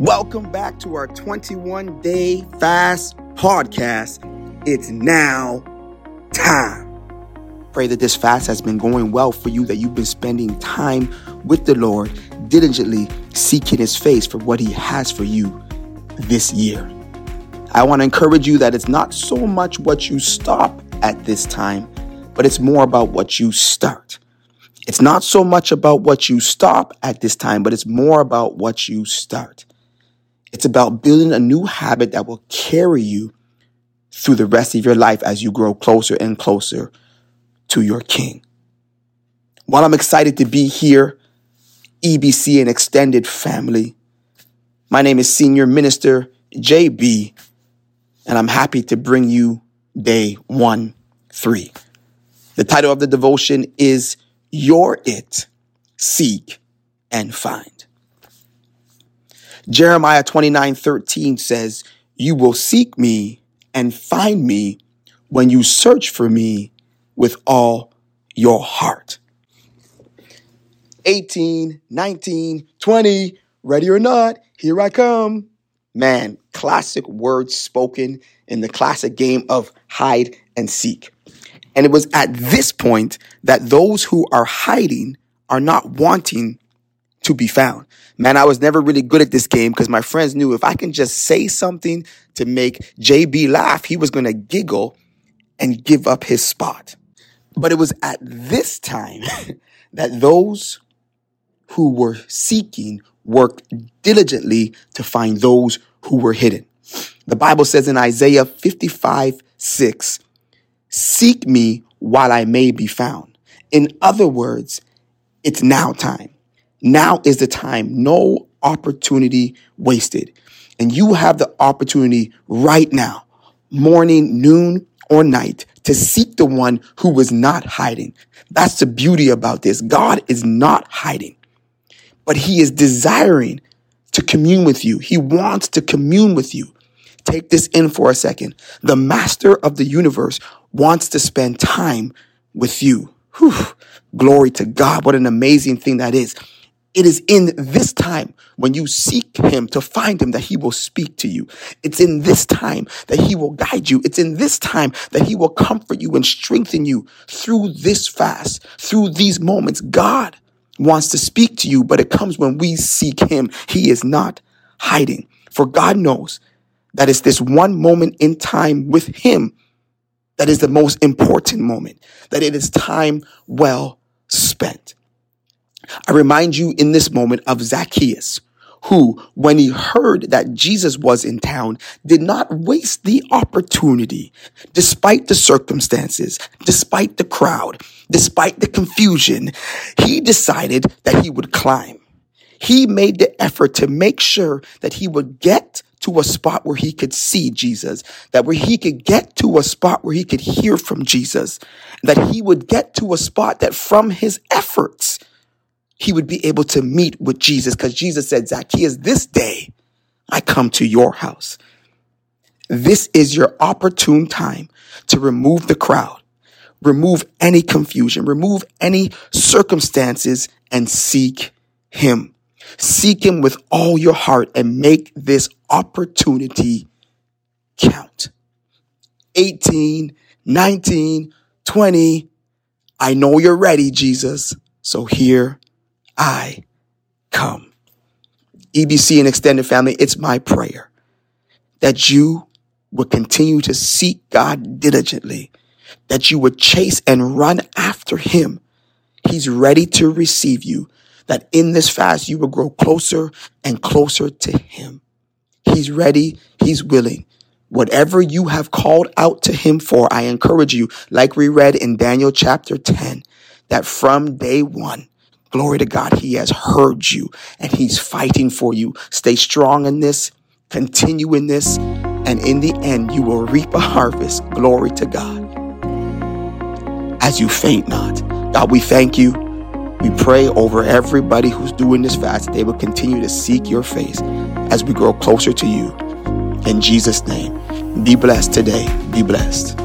Welcome back to our 21 day fast podcast. It's now time. Pray that this fast has been going well for you, that you've been spending time with the Lord, diligently seeking His face for what He has for you this year. I want to encourage you that it's not so much what you stop at this time, but it's more about what you start. It's not so much about what you stop at this time, but it's more about what you start. It's about building a new habit that will carry you through the rest of your life as you grow closer and closer to your King. While I'm excited to be here, EBC and extended family, my name is Senior Minister JB, and I'm happy to bring you day one, three. The title of the devotion is You're It, Seek and Find. Jeremiah 29 13 says, You will seek me and find me when you search for me with all your heart. 18, 19, 20, ready or not, here I come. Man, classic words spoken in the classic game of hide and seek. And it was at this point that those who are hiding are not wanting to be found. Man, I was never really good at this game because my friends knew if I can just say something to make JB laugh, he was going to giggle and give up his spot. But it was at this time that those who were seeking worked diligently to find those who were hidden. The Bible says in Isaiah 55, 6, seek me while I may be found. In other words, it's now time. Now is the time. No opportunity wasted. And you have the opportunity right now, morning, noon, or night, to seek the one who was not hiding. That's the beauty about this. God is not hiding, but he is desiring to commune with you. He wants to commune with you. Take this in for a second. The master of the universe wants to spend time with you. Whew. Glory to God. What an amazing thing that is. It is in this time when you seek him to find him that he will speak to you. It's in this time that he will guide you. It's in this time that he will comfort you and strengthen you through this fast, through these moments. God wants to speak to you, but it comes when we seek him. He is not hiding. For God knows that it's this one moment in time with him that is the most important moment, that it is time well spent. I remind you in this moment of Zacchaeus, who, when he heard that Jesus was in town, did not waste the opportunity, despite the circumstances, despite the crowd, despite the confusion. He decided that he would climb. He made the effort to make sure that he would get to a spot where he could see Jesus, that where he could get to a spot where he could hear from Jesus, that he would get to a spot that from his efforts, he would be able to meet with Jesus because Jesus said, Zacchaeus, this day I come to your house. This is your opportune time to remove the crowd, remove any confusion, remove any circumstances and seek him. Seek him with all your heart and make this opportunity count. 18, 19, 20. I know you're ready, Jesus. So here I come. EBC and extended family, it's my prayer that you would continue to seek God diligently, that you would chase and run after him. He's ready to receive you, that in this fast you will grow closer and closer to him. He's ready. He's willing. Whatever you have called out to him for, I encourage you, like we read in Daniel chapter 10, that from day one, Glory to God. He has heard you and he's fighting for you. Stay strong in this, continue in this, and in the end, you will reap a harvest. Glory to God. As you faint not. God, we thank you. We pray over everybody who's doing this fast. They will continue to seek your face as we grow closer to you. In Jesus' name, be blessed today. Be blessed.